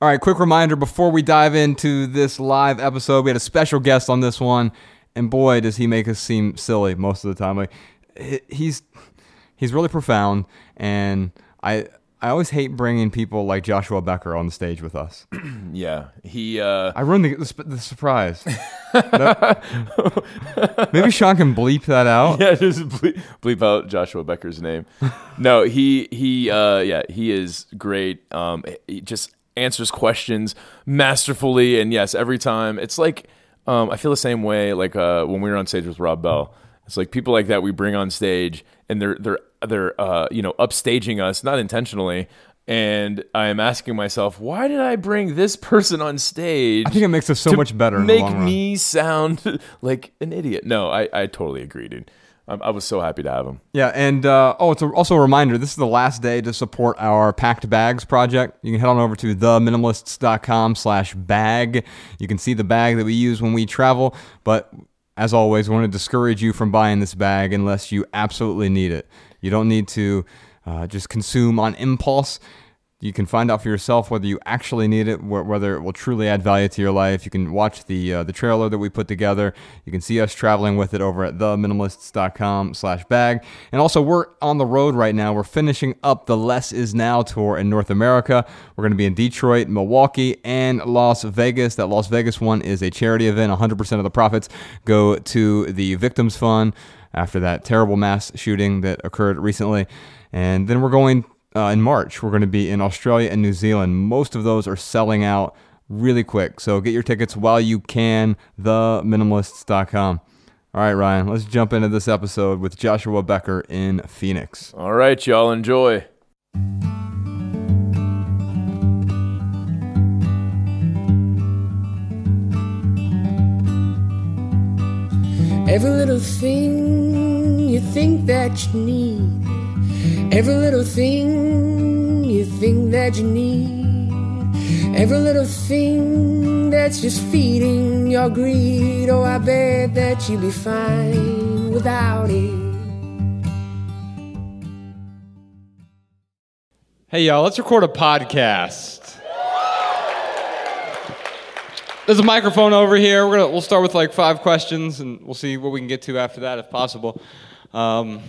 All right, quick reminder before we dive into this live episode, we had a special guest on this one, and boy, does he make us seem silly most of the time. Like he's he's really profound, and I I always hate bringing people like Joshua Becker on the stage with us. Yeah, he. Uh, I ruined the, the, the surprise. No- Maybe Sean can bleep that out. yeah, just bleep, bleep out Joshua Becker's name. No, he he. Uh, yeah, he is great. Um, he just answers questions masterfully, and yes, every time it's like um, I feel the same way. Like uh, when we were on stage with Rob Bell, it's like people like that we bring on stage, and they're they're they're uh, you know upstaging us, not intentionally. And I am asking myself, why did I bring this person on stage? I think it makes us so much better in the Make long run. me sound like an idiot. No, I, I totally agree, dude. I, was so happy to have him. Yeah, and uh, oh, it's a, also a reminder this is the last day to support our Packed Bags project. You can head on over to theminimalists.com slash bag. You can see the bag that we use when we travel, but as always, we want to discourage you from buying this bag unless you absolutely need it. You don't need to uh, just consume on impulse. You can find out for yourself whether you actually need it, wh- whether it will truly add value to your life. You can watch the uh, the trailer that we put together. You can see us traveling with it over at theminimalists.com/bag. And also, we're on the road right now. We're finishing up the Less Is Now tour in North America. We're going to be in Detroit, Milwaukee, and Las Vegas. That Las Vegas one is a charity event. 100% of the profits go to the Victims Fund after that terrible mass shooting that occurred recently. And then we're going uh, in March. We're going to be in Australia and New Zealand. Most of those are selling out really quick. So get your tickets while you can. TheMinimalists.com. All right, Ryan, let's jump into this episode with Joshua Becker in Phoenix. All right, y'all, enjoy. Every little thing you think that you need. Every little thing you think that you need. Every little thing that's just feeding your greed. Oh, I bet that you'd be fine without it. Hey, y'all, let's record a podcast. There's a microphone over here. We're gonna we'll start with like five questions, and we'll see what we can get to after that, if possible. Um,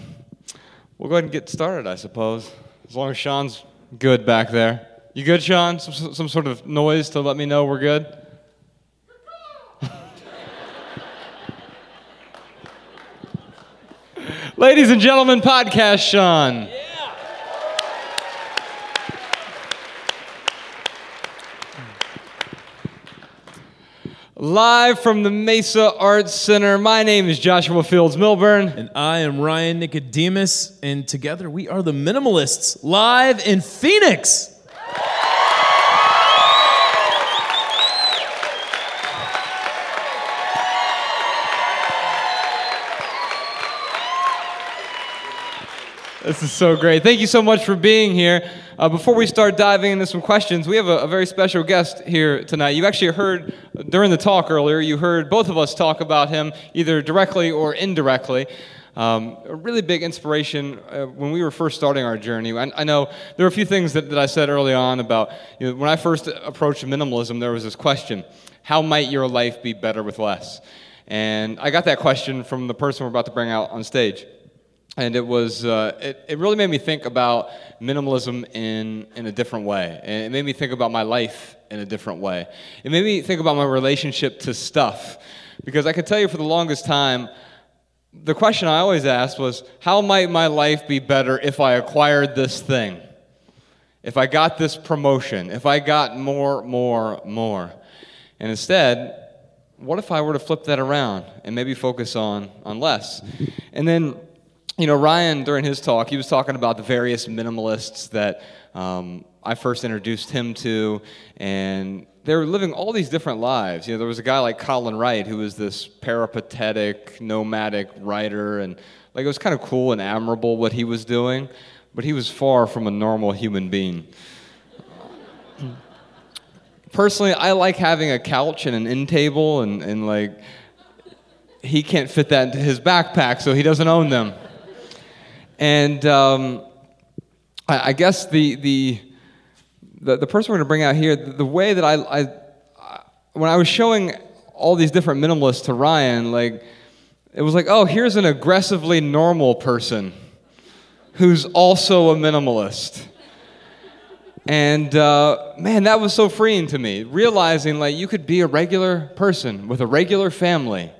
we'll go ahead and get started, I suppose, as long as Sean's good back there. You good, Sean? Some, some sort of noise to let me know we're good. Ladies and gentlemen, podcast Sean. Live from the Mesa Arts Center, my name is Joshua Fields Millburn. And I am Ryan Nicodemus, and together we are the Minimalists live in Phoenix. This is so great. Thank you so much for being here. Uh, before we start diving into some questions, we have a, a very special guest here tonight. You actually heard during the talk earlier, you heard both of us talk about him either directly or indirectly. Um, a really big inspiration uh, when we were first starting our journey. I, I know there were a few things that, that I said early on about you know, when I first approached minimalism, there was this question How might your life be better with less? And I got that question from the person we're about to bring out on stage and it was uh, it, it really made me think about minimalism in in a different way. And it made me think about my life in a different way. It made me think about my relationship to stuff. Because i can tell you for the longest time the question i always asked was how might my life be better if i acquired this thing? If i got this promotion? If i got more more more? And instead what if i were to flip that around and maybe focus on on less? And then you know, Ryan, during his talk, he was talking about the various minimalists that um, I first introduced him to, and they were living all these different lives. You know, there was a guy like Colin Wright who was this peripatetic, nomadic writer, and like it was kind of cool and admirable what he was doing, but he was far from a normal human being. Personally, I like having a couch and an end table, and, and like he can't fit that into his backpack, so he doesn't own them. And um, I, I guess the, the, the, the person we're going to bring out here, the, the way that I, I, when I was showing all these different minimalists to Ryan, like, it was like, oh, here's an aggressively normal person who's also a minimalist. And uh, man, that was so freeing to me, realizing like you could be a regular person with a regular family.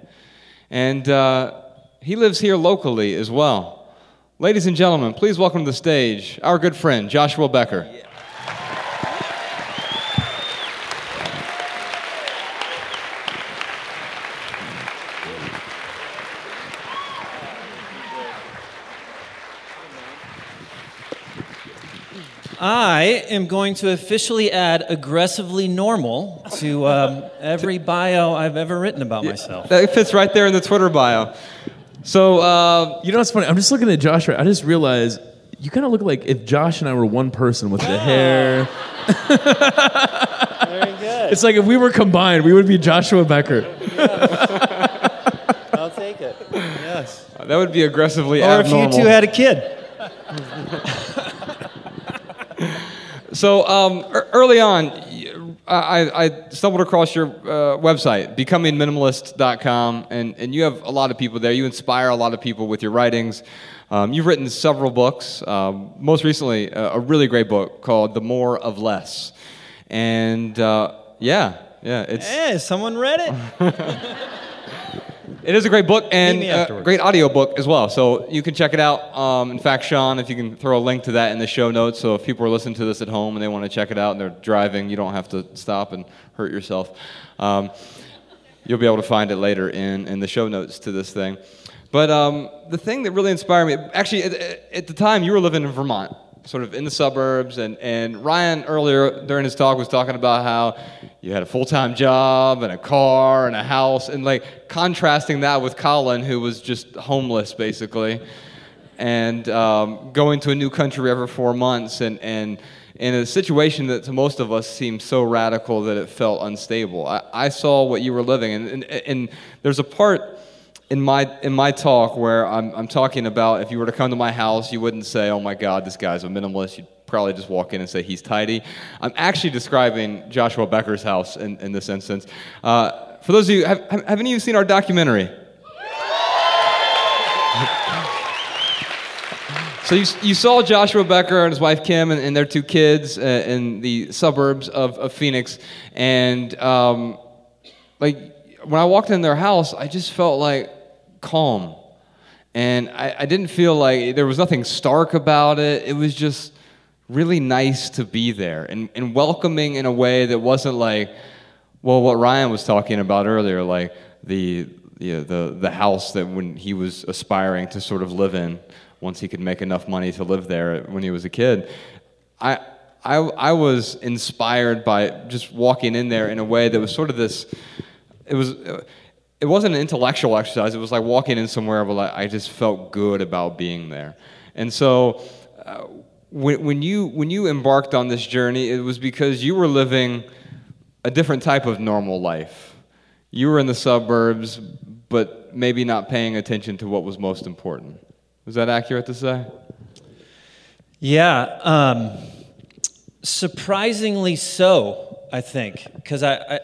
And uh, he lives here locally as well. Ladies and gentlemen, please welcome to the stage our good friend, Joshua Becker. I am going to officially add aggressively normal to um, every bio I've ever written about myself. That fits right there in the Twitter bio. So, uh, You know what's funny? I'm just looking at Josh. Right, I just realized you kind of look like if Josh and I were one person with the hair. Very good. It's like if we were combined, we would be Joshua Becker. I'll take it. Yes. that would be aggressively abnormal. Or if you two had a kid. So um, ear- early on, I, I stumbled across your uh, website, becomingminimalist.com, and, and you have a lot of people there. You inspire a lot of people with your writings. Um, you've written several books, um, most recently, uh, a really great book called The More of Less. And uh, yeah, yeah, it's, Hey, someone read it. it is a great book and a great audio book as well. So you can check it out. Um, in fact, Sean, if you can throw a link to that in the show notes, so if people are listening to this at home and they want to check it out and they're driving, you don't have to stop and hurt yourself. Um, you'll be able to find it later in, in the show notes to this thing. But um, the thing that really inspired me, actually, at, at the time you were living in Vermont, sort of in the suburbs, and, and Ryan earlier during his talk was talking about how you had a full time job and a car and a house, and like contrasting that with Colin, who was just homeless basically, and um, going to a new country every four months, and, and in a situation that to most of us seemed so radical that it felt unstable. I, I saw what you were living, and, and, and there's a part in my in my talk where I'm, I'm talking about if you were to come to my house, you wouldn't say, "Oh my God, this guy's a minimalist." You'd probably just walk in and say he's tidy. I'm actually describing Joshua Becker's house in, in this instance. Uh, for those of you, have, have any of you seen our documentary? So you, you saw Joshua Becker and his wife Kim and, and their two kids uh, in the suburbs of, of Phoenix, and um, like when I walked in their house, I just felt like calm, and I, I didn't feel like there was nothing stark about it. It was just really nice to be there and, and welcoming in a way that wasn't like, well, what Ryan was talking about earlier, like the you know, the the house that when he was aspiring to sort of live in once he could make enough money to live there when he was a kid. I I I was inspired by just walking in there in a way that was sort of this. It was. It wasn't an intellectual exercise. It was like walking in somewhere where like, I just felt good about being there. And so, uh, when, when you when you embarked on this journey, it was because you were living a different type of normal life. You were in the suburbs, but maybe not paying attention to what was most important. Is that accurate to say? Yeah, um, surprisingly so, I think, because I, I,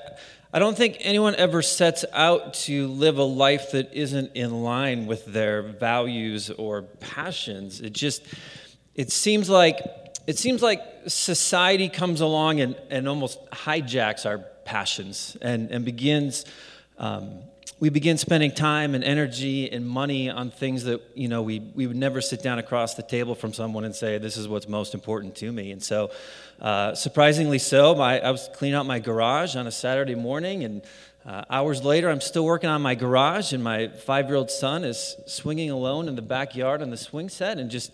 I don't think anyone ever sets out to live a life that isn't in line with their values or passions. It just, it seems like, it seems like society comes along and, and almost hijacks our passions and, and begins. Um, we begin spending time and energy and money on things that you know we, we would never sit down across the table from someone and say this is what's most important to me and so uh, surprisingly so my, i was cleaning out my garage on a saturday morning and uh, hours later i'm still working on my garage and my five-year-old son is swinging alone in the backyard on the swing set and just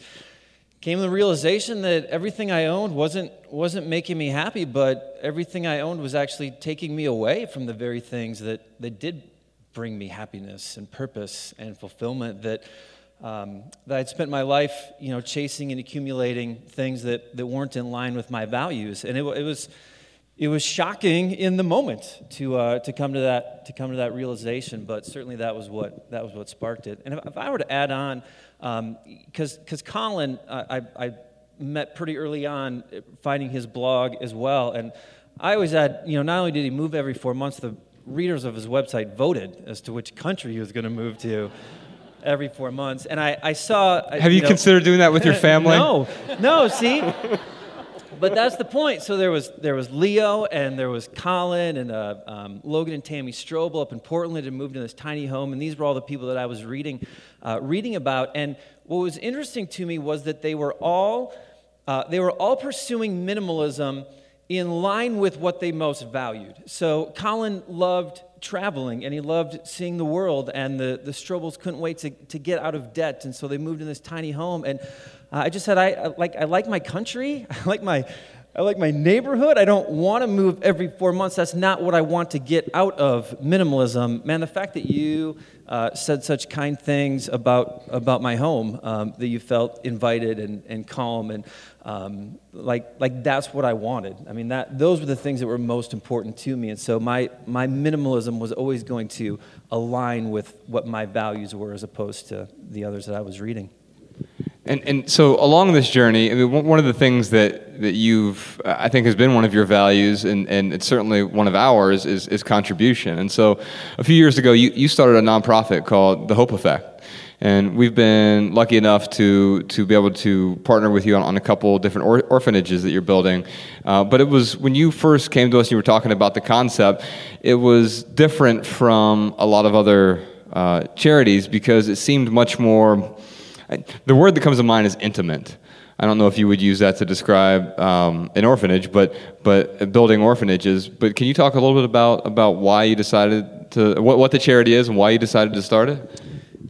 came to the realization that everything i owned wasn't wasn't making me happy but everything i owned was actually taking me away from the very things that, that did bring me happiness and purpose and fulfillment that um, that I'd spent my life, you know, chasing and accumulating things that, that weren't in line with my values, and it, it was it was shocking in the moment to uh, to come to that to come to that realization. But certainly that was what that was what sparked it. And if, if I were to add on, because because Colin, I, I met pretty early on, uh, finding his blog as well. And I always had, you know, not only did he move every four months, the readers of his website voted as to which country he was going to move to every four months. And I, I saw. Have you, know, considered doing that with your family? no, no. See, but that's the point. So there was there was Leo and there was Colin and uh, um, Logan and Tammy Strobel up in Portland and moved in this tiny home, and these were all the people that I was reading uh, reading about. And what was interesting to me was that they were all uh, they were all pursuing minimalism in line with what they most valued. So Colin loved traveling and he loved seeing the world and the, the Strobels couldn't wait to, to get out of debt and so they moved in this tiny home and uh, I just said I, I, like I like my country I like my I like my neighborhood I don't want to move every four months that's not what I want to get out of minimalism. Man the fact that you uh, said such kind things about about my home um, that you felt invited and, and calm and um, like, like that's what I wanted. I mean, that, those were the things that were most important to me. And so my, my minimalism was always going to align with what my values were as opposed to the others that I was reading. And, and so along this journey, I mean, one of the things that, that you've, I think, has been one of your values, and, and it's certainly one of ours, is, is contribution. And so a few years ago, you, you started a nonprofit called The Hope Effect. And we've been lucky enough to, to be able to partner with you on, on a couple different or, orphanages that you're building. Uh, but it was when you first came to us and you were talking about the concept, it was different from a lot of other uh, charities because it seemed much more, the word that comes to mind is intimate. I don't know if you would use that to describe um, an orphanage, but but building orphanages. But can you talk a little bit about about why you decided to what, what the charity is and why you decided to start it?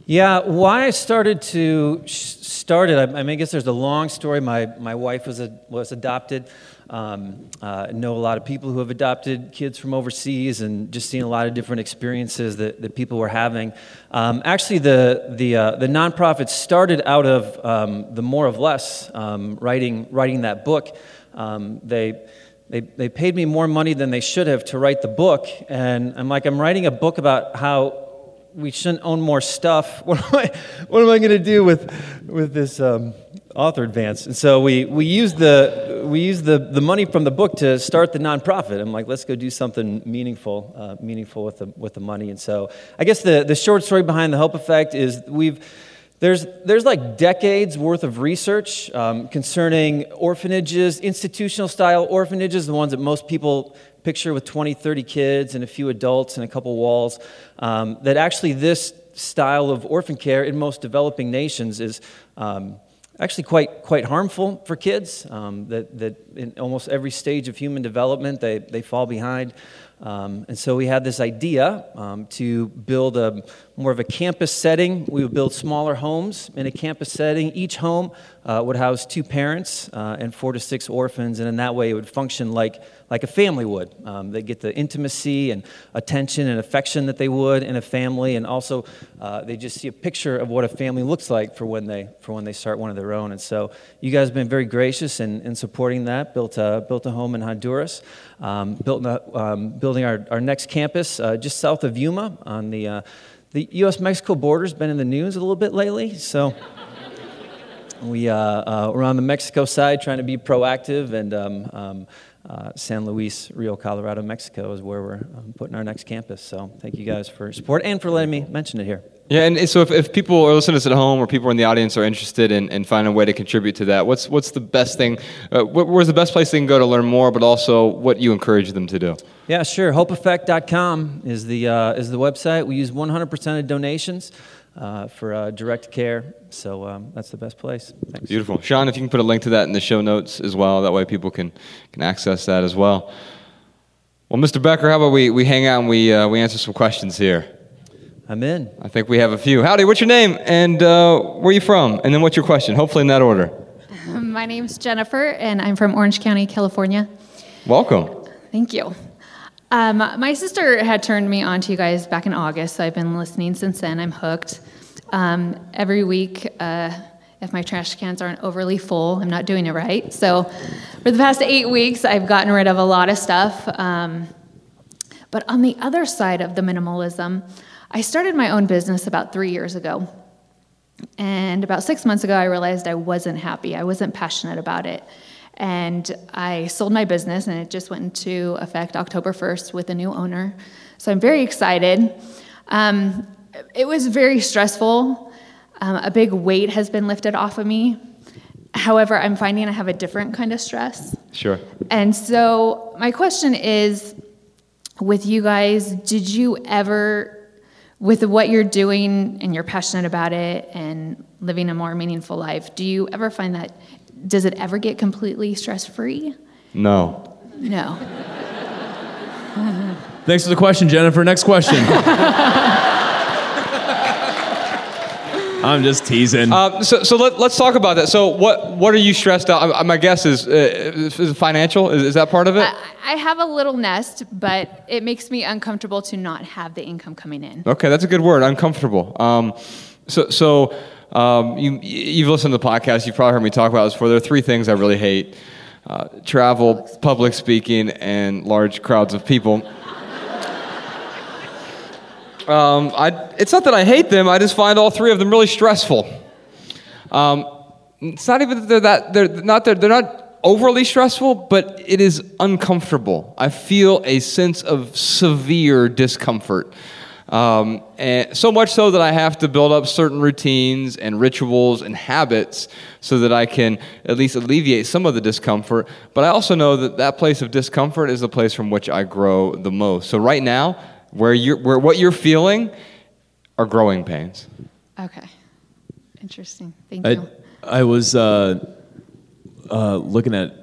Yeah, why I started to start it, I, I mean, I guess there's a long story. My, my wife was, a, was adopted. Um, uh, know a lot of people who have adopted kids from overseas and just seen a lot of different experiences that, that people were having. Um, actually, the, the, uh, the nonprofit started out of um, the More of Less, um, writing, writing that book. Um, they, they, they paid me more money than they should have to write the book. And I'm like, I'm writing a book about how we shouldn't own more stuff. What am I, what am I going to do with, with this um, author advance? And so we, we used, the, we used the, the money from the book to start the nonprofit. I'm like, let's go do something meaningful, uh, meaningful with the, with the money. And so I guess the, the short story behind the Hope Effect is we've, there's, there's like decades worth of research um, concerning orphanages, institutional style orphanages, the ones that most people picture with 20, 30 kids and a few adults and a couple walls, um, that actually this style of orphan care in most developing nations is um, actually quite, quite harmful for kids, um, that, that in almost every stage of human development they, they fall behind. Um, and so we had this idea um, to build a more of a campus setting. We would build smaller homes in a campus setting. Each home uh, would house two parents uh, and four to six orphans, and in that way it would function like like a family would. Um, they get the intimacy and attention and affection that they would in a family, and also uh, they just see a picture of what a family looks like for when they for when they start one of their own. And so you guys have been very gracious in, in supporting that. Built a, built a home in Honduras, um, built a, um, building our, our next campus uh, just south of Yuma on the uh, the U.S. Mexico border has been in the news a little bit lately, so. We, uh, uh, we're on the Mexico side trying to be proactive and um, um, uh, San Luis, Rio Colorado, Mexico is where we're um, putting our next campus. So thank you guys for support and for letting me mention it here. Yeah, and so if, if people are listening to us at home or people in the audience are interested in, in finding a way to contribute to that, what's, what's the best thing, uh, where's the best place they can go to learn more, but also what you encourage them to do? Yeah, sure. HopeEffect.com is the, uh, is the website. We use 100% of donations uh, for uh, direct care. So um, that's the best place. Thanks. Beautiful. Sean, if you can put a link to that in the show notes as well, that way people can, can access that as well. Well, Mr. Becker, how about we, we hang out and we, uh, we answer some questions here? I'm in. I think we have a few. Howdy, what's your name and uh, where are you from? And then what's your question? Hopefully in that order. My name's Jennifer, and I'm from Orange County, California. Welcome. Thank you. Um, my sister had turned me on to you guys back in August, so I've been listening since then. I'm hooked. Um, every week, uh, if my trash cans aren't overly full, I'm not doing it right. So, for the past eight weeks, I've gotten rid of a lot of stuff. Um, but on the other side of the minimalism, I started my own business about three years ago. And about six months ago, I realized I wasn't happy. I wasn't passionate about it. And I sold my business, and it just went into effect October 1st with a new owner. So I'm very excited. Um, it was very stressful. Um, a big weight has been lifted off of me. However, I'm finding I have a different kind of stress. Sure. And so, my question is with you guys, did you ever, with what you're doing and you're passionate about it and living a more meaningful life, do you ever find that, does it ever get completely stress free? No. No. Thanks for the question, Jennifer. Next question. I'm just teasing. Um, so so let, us talk about that. So what what are you stressed out? Uh, my guess is uh, is financial. Is, is that part of it? I, I have a little nest, but it makes me uncomfortable to not have the income coming in. Okay, that's a good word. Uncomfortable. Um, so so um, you you've listened to the podcast. You've probably heard me talk about this before. There are three things I really hate: uh, travel, public speaking, and large crowds of people. Um, I, it's not that I hate them, I just find all three of them really stressful. Um, it's not even that they're that, they're not, they're, they're not overly stressful, but it is uncomfortable. I feel a sense of severe discomfort. Um, and so much so that I have to build up certain routines and rituals and habits so that I can at least alleviate some of the discomfort. But I also know that that place of discomfort is the place from which I grow the most. So right now, where, you're, where what you're feeling are growing pains. Okay. Interesting. Thank I, you. I was uh, uh, looking at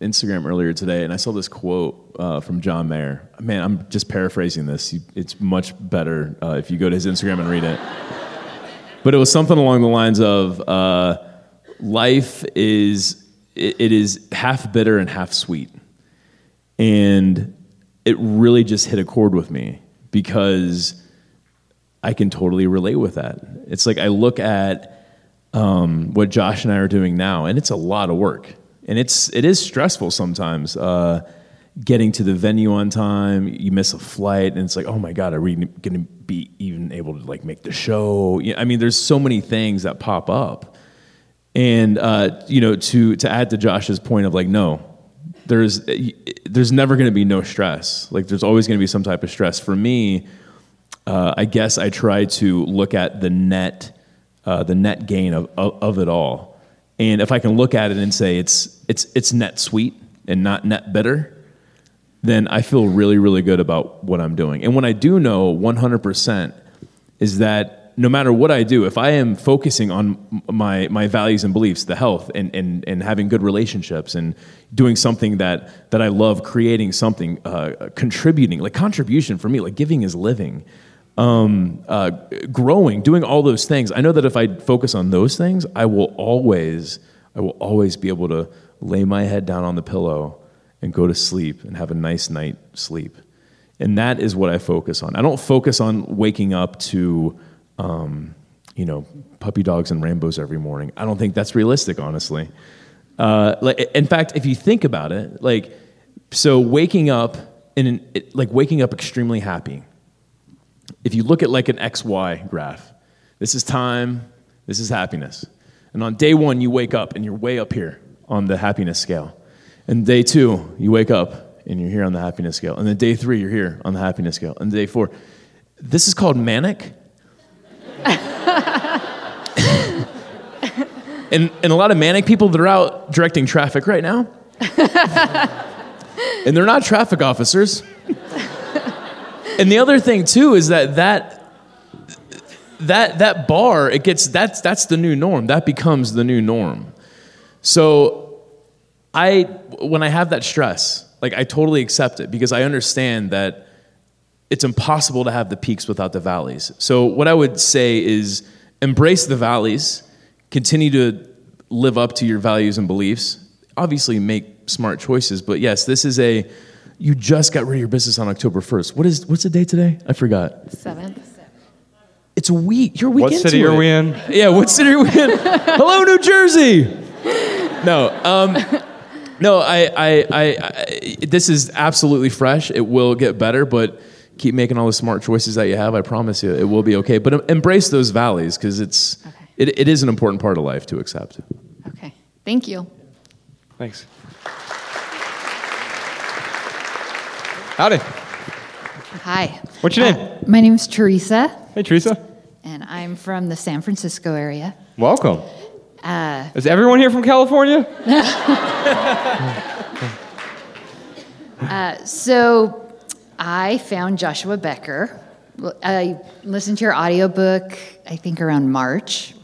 Instagram earlier today, and I saw this quote uh, from John Mayer. Man, I'm just paraphrasing this. It's much better uh, if you go to his Instagram and read it. but it was something along the lines of uh, life is it, is half bitter and half sweet, and it really just hit a chord with me because I can totally relate with that. It's like I look at um, what Josh and I are doing now, and it's a lot of work, and it's it is stressful sometimes. Uh, getting to the venue on time, you miss a flight, and it's like, oh my god, are we going to be even able to like make the show? I mean, there's so many things that pop up, and uh, you know, to to add to Josh's point of like, no, there's there's never going to be no stress. Like there's always going to be some type of stress. For me, uh, I guess I try to look at the net uh, the net gain of, of, of it all. And if I can look at it and say it's it's it's net sweet and not net bitter, then I feel really really good about what I'm doing. And when I do know 100% is that no matter what I do, if I am focusing on my, my values and beliefs, the health and, and, and having good relationships and doing something that, that I love, creating something, uh, contributing, like contribution for me, like giving is living, um, uh, growing, doing all those things. I know that if I focus on those things, I will always, I will always be able to lay my head down on the pillow and go to sleep and have a nice night sleep. And that is what I focus on. I don't focus on waking up to um, you know, puppy dogs and rainbows every morning. I don't think that's realistic, honestly. Uh, like, in fact, if you think about it, like, so waking up in an, it, like waking up extremely happy. If you look at like an XY graph, this is time, this is happiness. And on day one, you wake up and you're way up here on the happiness scale. And day two, you wake up and you're here on the happiness scale. And then day three, you're here on the happiness scale. And day four, this is called manic and, and a lot of manic people that are out directing traffic right now. and they're not traffic officers. and the other thing too is that that that that bar it gets that's that's the new norm. That becomes the new norm. So I when I have that stress, like I totally accept it because I understand that it's impossible to have the peaks without the valleys. So, what I would say is embrace the valleys, continue to live up to your values and beliefs. Obviously, make smart choices, but yes, this is a you just got rid of your business on October 1st. What is what's the date today? I forgot. Seventh. It's a week. You're a week What into city it. are we in? Yeah, what city are we in? Hello, New Jersey. No, um, no. I, I, I, I, this is absolutely fresh. It will get better, but keep making all the smart choices that you have. I promise you, it will be okay. But embrace those valleys because it's Okay. it, it is an important part of life to accept. Okay. Thank you. Thanks. Howdy. Hi. What's your Uh, name? my name is Teresa, Hey, Teresa. and I'm from the San Francisco area. Welcome. Uh, Is everyone here from California? so I found Joshua Becker. I listened to your audiobook, I think around March,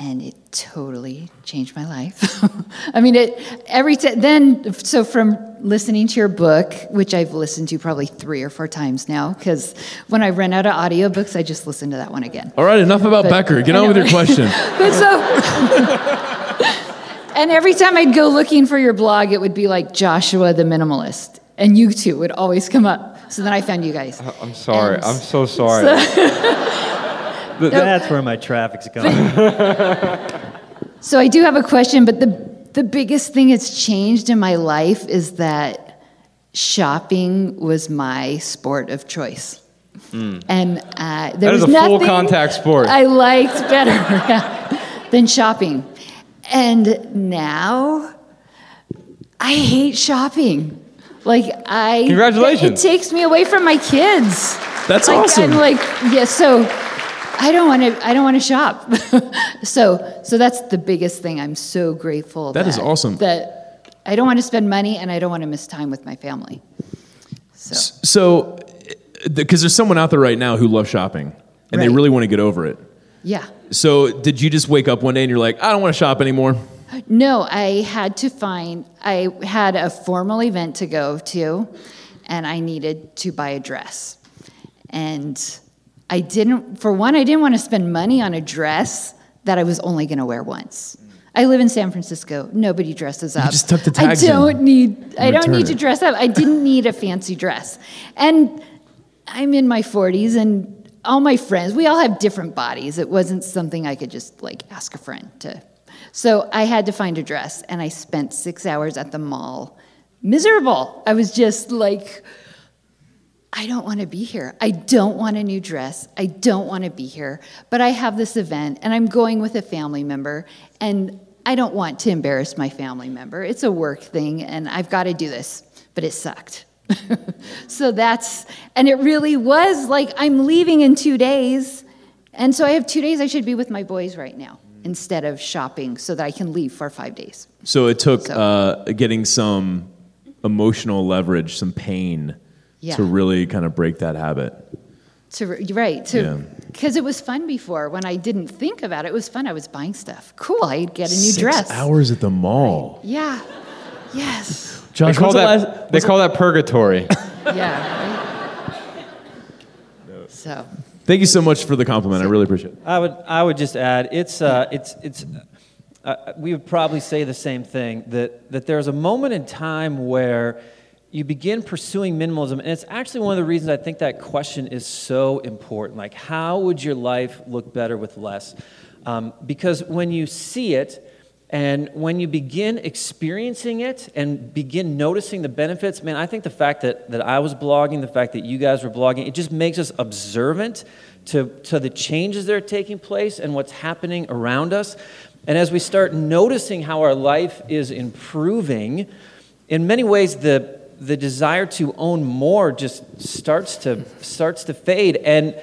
and it totally changed my life. I mean, it every time then. So from listening to your book, which I've listened to probably three or four times now, because when I run out of audiobooks, I just listen to that one again. All right, enough about But- Becker. Get on with your question. But so, and every time I'd go looking for your blog, it would be like Joshua the Minimalist, and you two would always come up. So then I found you guys. I'm sorry. And I'm so sorry. That's where my traffic's going. So I do have a question, but the the biggest thing that's changed in my life is that shopping was my sport of choice. And uh, there. That is was a full contact sport. I liked better yeah, than shopping. And now I hate shopping. Like I Congratulations. It, takes me away from my kids. That's like, awesome. I'm like, yeah, so I don't want to I don't want to shop. so so that's the biggest thing. I'm so grateful That is awesome. That I don't want to spend money and I don't want to miss time with my family. So So, because there's someone out there right now who loves shopping and they really want to get over it. yeah. So, did you just wake up one day and you're like, I don't want to shop anymore? No, I had to find, I had a formal event to go to, and I needed to buy a dress. And I didn't, for one, I didn't want to spend money on a dress that I was only going to wear once. I live in San Francisco. Nobody dresses up. just tuck the I tags in don't need. I don't need to dress up. I didn't need a fancy dress, and I'm in my 40s, and all my friends, we all have different bodies. It wasn't something I could just like ask a friend to. So I had to find a dress, and I spent six hours at the mall, miserable. I was just like, I don't want to be here. I don't want a new dress. I don't want to be here. But I have this event and I'm going with a family member and I don't want to embarrass my family member. It's a work thing and I've got to do this. But it sucked. so that's, and it really was like I'm leaving in two days. And so I have two days I should be with my boys right now instead of shopping so that I can leave for five days. So, it took So- uh, getting some emotional leverage, some pain Yeah. to really kind of break that habit. To you're right Yeah. to because it was fun before when I didn't think about it. It was fun. I was buying stuff. Cool. I'd get a new Six dress. hours at the mall. Yeah. Yes. They call when's the that last- they call that purgatory. Yeah. Right? So. Thank you so much for the compliment. I really appreciate it. I would, I would just add, it's, uh, it's, it's, uh, we would probably say the same thing that, that there's a moment in time where you begin pursuing minimalism, and it's actually one of the reasons I think that question is so important. Like, how would your life look better with less? Um, because when you see it, and when you begin experiencing it and begin noticing the benefits, man, I think the fact that, that I was blogging, the fact that you guys were blogging, it just makes us observant to, to the changes that are taking place and what's happening around us. And as we start noticing how our life is improving, in many ways, the, the desire to own more just starts to, starts to fade. And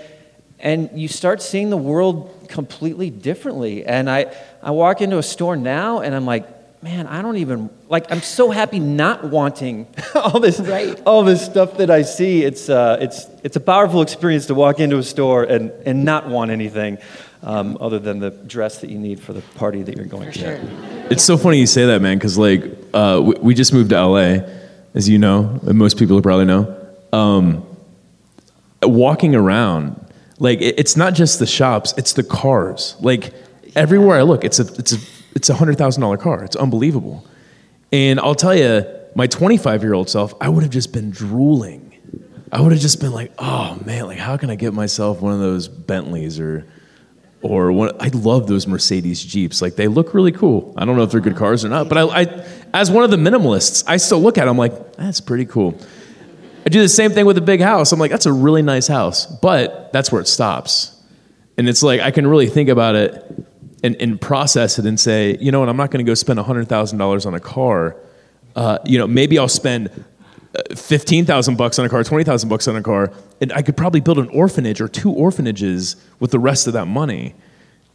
and you start seeing the world completely differently. And I, I walk into a store now and I'm like, man, I don't even like. I'm so happy not wanting all this, Right. all this stuff that I see. It's, uh, it's, it's a powerful experience to walk into a store and, and not want anything um, other than the dress that you need for the party that you're going For to. sure. It's so funny you say that, man, because like uh, we, we just moved to LA, as you know, most people probably know. Um, walking around, like it, it's not just the shops; it's the cars. Like everywhere I look, it's a it's a it's a hundred thousand dollar car. It's unbelievable. And I'll tell you, my 25 year old self, I would have just been drooling. I would have just been like, oh man, like how can I get myself one of those Bentleys or or one, I love those Mercedes Jeeps. Like they look really cool. I don't know if they're good cars or not, but I, I as one of the minimalists, I still look at them like that's pretty cool. I do the same thing with a big house. I'm like that's a really nice house, but that's where it stops. And it's like I can really think about it and, and process it and say, you know what, I'm not going to go spend $100,000 on a car. Uh, you know, maybe I'll spend uh, 15,000 bucks on a car, 20,000 bucks on a car, and I could probably build an orphanage or two orphanages with the rest of that money.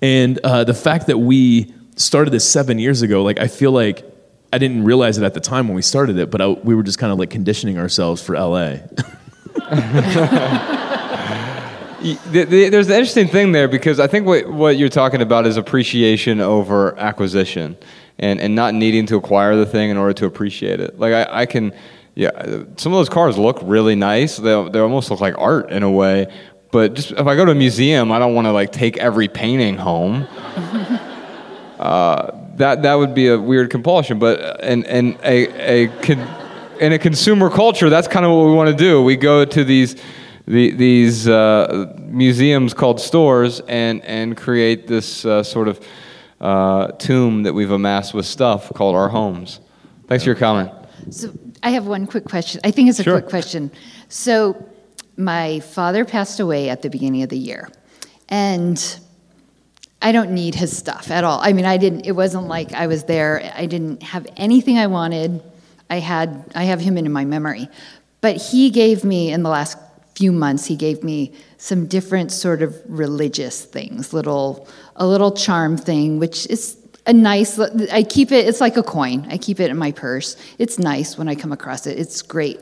And uh, the fact that we started this seven years ago, like I feel like I didn't realize it at the time when we started it, but I, we were just kind of like conditioning ourselves for LA. There's an interesting thing there because I think what, what you're talking about is appreciation over acquisition and, and not needing to acquire the thing in order to appreciate it. Like, I, I can, yeah, some of those cars look really nice. They, they almost look like art in a way. But just if I go to a museum, I don't want to like take every painting home. uh, that, that would be a weird compulsion. But in, in, a, a con, in a consumer culture, that's kind of what we want to do. We go to these the, these uh, museums called stores and, and create this uh, sort of uh, tomb that we've amassed with stuff called our homes. Thanks for your comment. So I have one quick question. I think it's a Sure. quick question. So my father passed away at the beginning of the year, and I don't need his stuff at all. I mean, I didn't. It wasn't like I was there. I didn't have anything I wanted. I had. I have him in my memory, but he gave me in the last few months. He gave me some different sort of religious things, little a little charm thing, which is a nice i keep it it's like a coin. I keep it in my purse. It's nice when i come across it. It's great.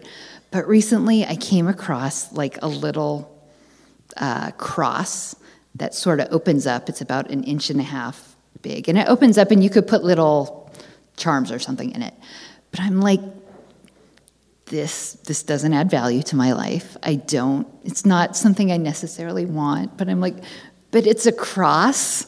But recently i came across like a little uh, cross that sort of opens up. It's about an inch and a half big and it opens up and you could put little charms or something in it. But i'm like this this doesn't add value to my life. I don't it's not something i necessarily want but i'm like but it's a cross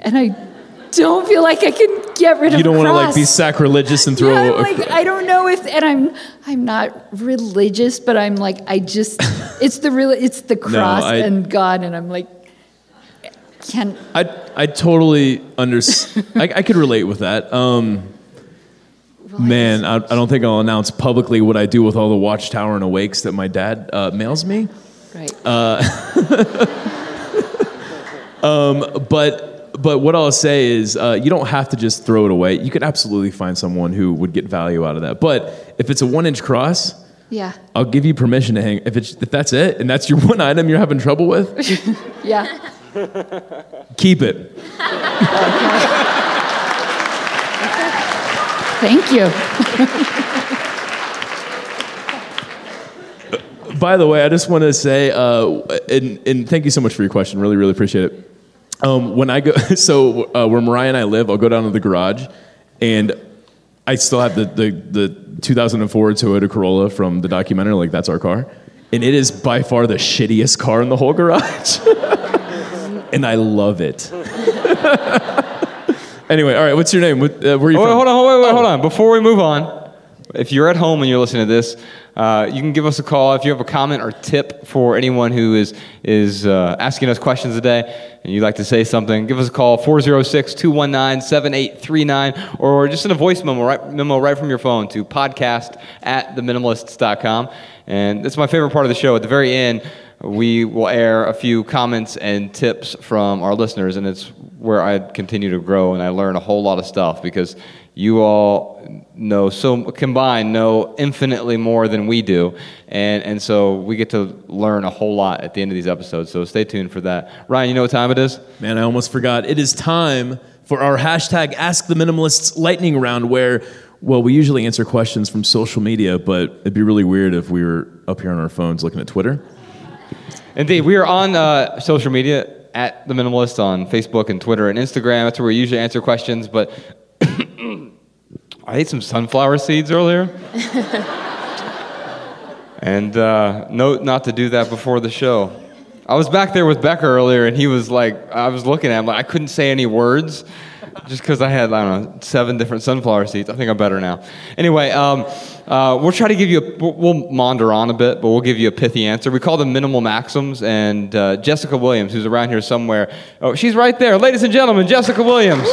and i don't feel like I can get rid of you don't want to like be sacrilegious and throw Yeah, a like I don't know if, and I'm I'm not religious, but I'm like I just it's the real it's the cross I- and God, and I'm like can I I totally understand. I, I could relate with that. Um, man, I, I don't think I'll announce publicly what I do with all the watchtower and awakes that my dad uh, mails me. right. Uh, um, but but what I'll say is, uh, you don't have to just throw it away. You could absolutely find someone who would get value out of that. But if it's a one inch cross, yeah, I'll give you permission to hang. If it's if that's it, and that's your one item you're having trouble with, yeah. keep it. Thank you. By the way, I just want to say, uh, and, and thank you so much for your question. Really, really appreciate it. Um, when I go, so uh, where Mariah and I live, I'll go down to the garage, and I still have the, the, the 2004 Toyota Corolla from the documentary. Like that's our car, and it is by far the shittiest car in the whole garage, and I love it. anyway, all right. What's your name? What, uh, where are you Oh, from? hold on, wait, wait, hold on. Before we move on, if you're at home and you're listening to this, uh, you can give us a call if you have a comment or tip for anyone who is is uh, asking us questions today, and you'd like to say something. Give us a call 406-219-7839, or just send a voice memo right, memo right from your phone to podcast at theminimalists.com. And that's my favorite part of the show. At the very end, we will air a few comments and tips from our listeners, and it's where I continue to grow and I learn a whole lot of stuff because you all know so combined know infinitely more than we do, and and so we get to learn a whole lot at the end of these episodes. So stay tuned for that. Ryan, you know what time it is? Man, I almost forgot. It is time for our hashtag Ask the Minimalists lightning round, where, well, we usually answer questions from social media, but it'd be really weird if we were up here on our phones looking at Twitter. Indeed, we are on uh, social media at the Minimalist on Facebook and Twitter and Instagram. That's where we usually answer questions. But I ate some sunflower seeds earlier, and uh, note not to do that before the show. I was back there with Becker earlier, and he was like, I was looking at him, like I couldn't say any words. Just because I had, I don't know, seven different sunflower seeds. I think I'm better now. Anyway, um, uh, we'll try to give you, a, we'll- maunder on a bit, but we'll give you a pithy answer. We call them minimal maxims. And uh, Jessica Williams, who's around here somewhere, oh, she's right there. Ladies and gentlemen, Jessica Williams.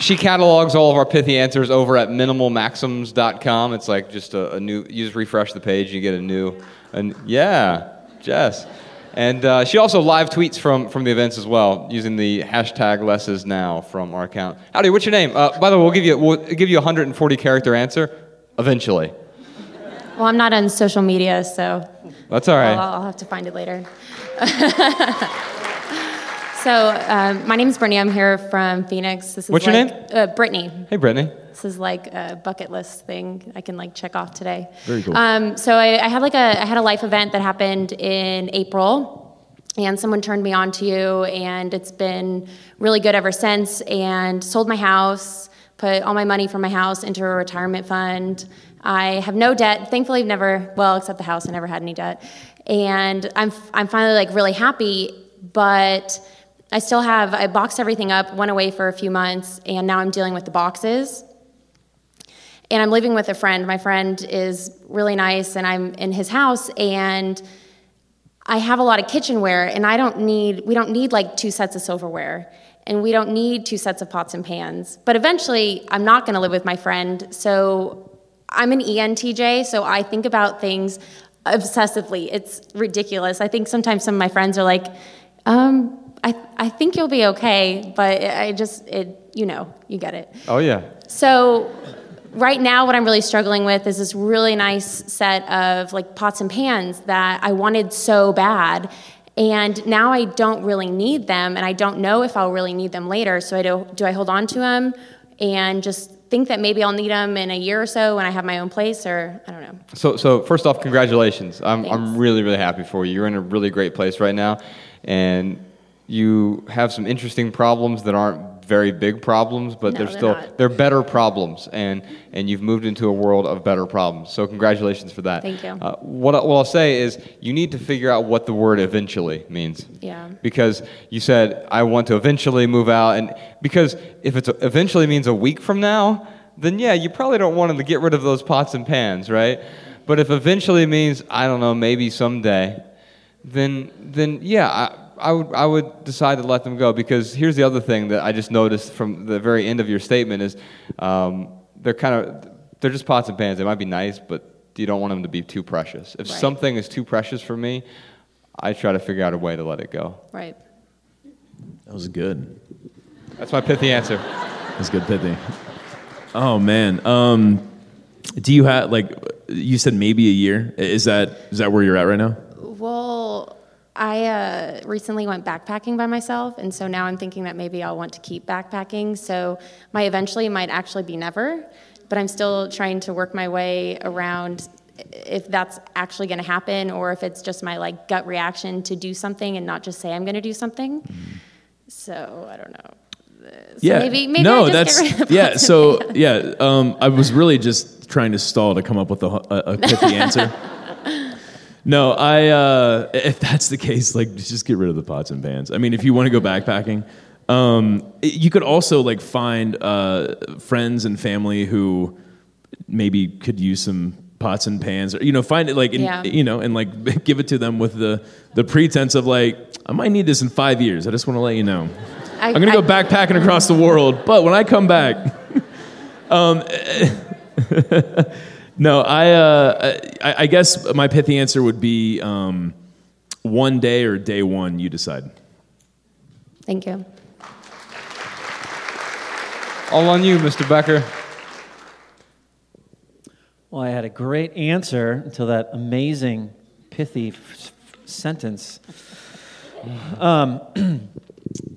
She catalogs all of our pithy answers over at minimalmaxims.com. It's like just a, a new, you just refresh the page, you get a new, and yeah, Jess. And uh, she also live tweets from, from the events as well, using the hashtag less is now from our account. Howdy, what's your name? Uh, by the way, we'll give you we'll give you a 140 character answer eventually. Well, I'm not on social media, so That's all right. I'll, I'll have to find it later. so, um, my name is Brittany. I'm here from Phoenix. This is What's your name? Uh, Brittany. Hey, Brittany. This is like a bucket list thing I can like check off today. Very cool. Um, so I, I had like a I had a life event that happened in April, and someone turned me on to you, and it's been really good ever since. And sold my house, put all my money from my house into a retirement fund. I have no debt. Thankfully, I've never well except the house. I never had any debt, and I'm I'm finally like really happy, but. I still have, I boxed everything up, went away for a few months, and now I'm dealing with the boxes and I'm living with a friend. My friend is really nice, and I'm in his house, and I have a lot of kitchenware, and I don't need, we don't need like two sets of silverware, and we don't need two sets of pots and pans. But eventually, I'm not gonna live with my friend, so I'm an ENTJ, so I think about things obsessively. It's ridiculous. I think sometimes some of my friends are like, um, I, I think you'll be okay, but I just, it, you know, you get it. Oh, yeah. So right now what I'm really struggling with is this really nice set of like pots and pans that I wanted so bad. And now I don't really need them and I don't know if I'll really need them later. So I do, do I hold on to them and just think that maybe I'll need them in a year or so when I have my own place or I don't know. So, so first off, congratulations. I'm, I'm really, really happy for you. You're in a really great place right now, and you have some interesting problems that aren't very big problems, but No, they're they're still not. they're better problems, and and you've moved into a world of better problems. So congratulations for that. Thank you. Uh, what, I- what I'll say is you need to figure out what the word eventually means. Yeah. Because you said I want to eventually move out, and because if it's eventually means a week from now, then yeah, you probably don't want to get rid of those pots and pans, right? But if eventually means I don't know, maybe someday, then then yeah, I, I would I would decide to let them go because here's the other thing that I just noticed from the very end of your statement is um, they're kind of they're just pots and pans. They might be nice, but you don't want them to be too precious. If Right. something is too precious for me, I try to figure out a way to let it go. Right. That was good. That's my pithy answer. That's good pithy. Oh man. Um, do you have like you said maybe a year? Is that is that where you're at right now? Recently went backpacking by myself, and so now I'm thinking that maybe I'll want to keep backpacking. So my eventually might actually be never, but I'm still trying to work my way around if that's actually going to happen or if it's just my like gut reaction to do something and not just say I'm going to do something. So I don't know. So yeah. maybe maybe no, I just that's get rid of yeah. So yeah, um, I was really just trying to stall to come up with a, a, a pithy answer. No, I. Uh, if that's the case, like just get rid of the pots and pans. I mean, if you want to go backpacking, um, you could also like find uh, friends and family who maybe could use some pots and pans, or you know, find it like in, Yeah. you know, and like give it to them with the the pretense of like, I might need this in five years. I just want to let you know. I- I'm gonna go backpacking across the world, but when I come back, um, no, I, uh, I, I guess my pithy answer would be um, one day or day one. You decide. Thank you. All on you, Mr. Becker. Well, I had a great answer until that amazing, pithy f- f- sentence. Um,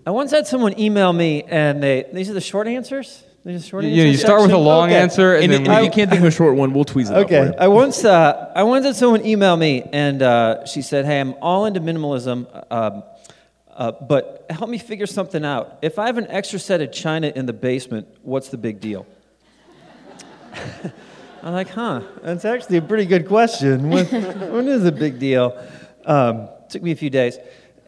I once had someone email me, and they these are the short answers. These are the short Yeah, you answers start with a long Okay. answer, and, And, then if you can't think of a short one, we'll tweeze it out for Okay, you. I once uh, I once had someone email me, and uh, she said, "Hey, I'm all into minimalism, um, uh, but help me figure something out. If I have an extra set of china in the basement, what's the big deal?" I'm like, "Huh, that's actually a pretty good question. What, what is a big deal?" Um, took me a few days,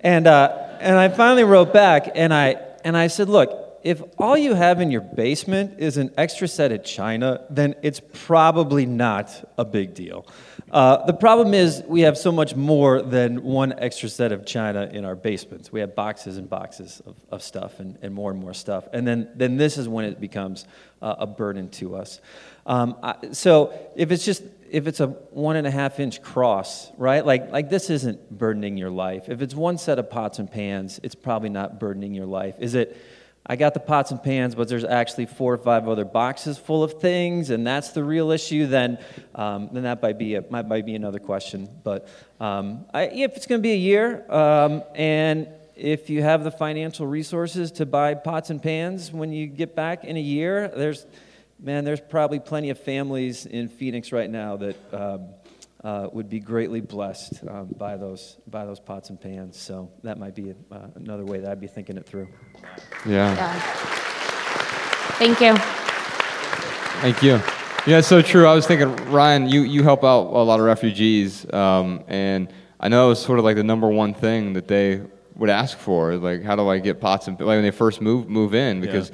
and uh, and I finally wrote back, and I and I said, "Look." If all you have in your basement is an extra set of china, then it's probably not a big deal. Uh, the problem is we have so much more than one extra set of china in our basements. We have boxes and boxes of, of stuff and, and more and more stuff. And then, then this is when it becomes uh, a burden to us. Um, I, so if it's just if it's a one and a half inch cross, right? Like, like this isn't burdening your life. If it's one set of pots and pans, it's probably not burdening your life. Is it? I got the pots and pans, but there's actually four or five other boxes full of things, and that's the real issue. Then, um, then that might be a, might, might be another question. But um, I, if it's going to be a year, um, and if you have the financial resources to buy pots and pans when you get back in a year, there's man, there's probably plenty of families in Phoenix right now that um, uh, would be greatly blessed um, by those by those pots and pans. So that might be uh, another way that I'd be thinking it through. Yeah. Yeah. Thank you. Thank you. Yeah, it's so true. I was thinking, Ryan, you, you help out a lot of refugees, um, and I know it's sort of like the number one thing that they would ask for. Like, how do I get pots and like when they first move move in because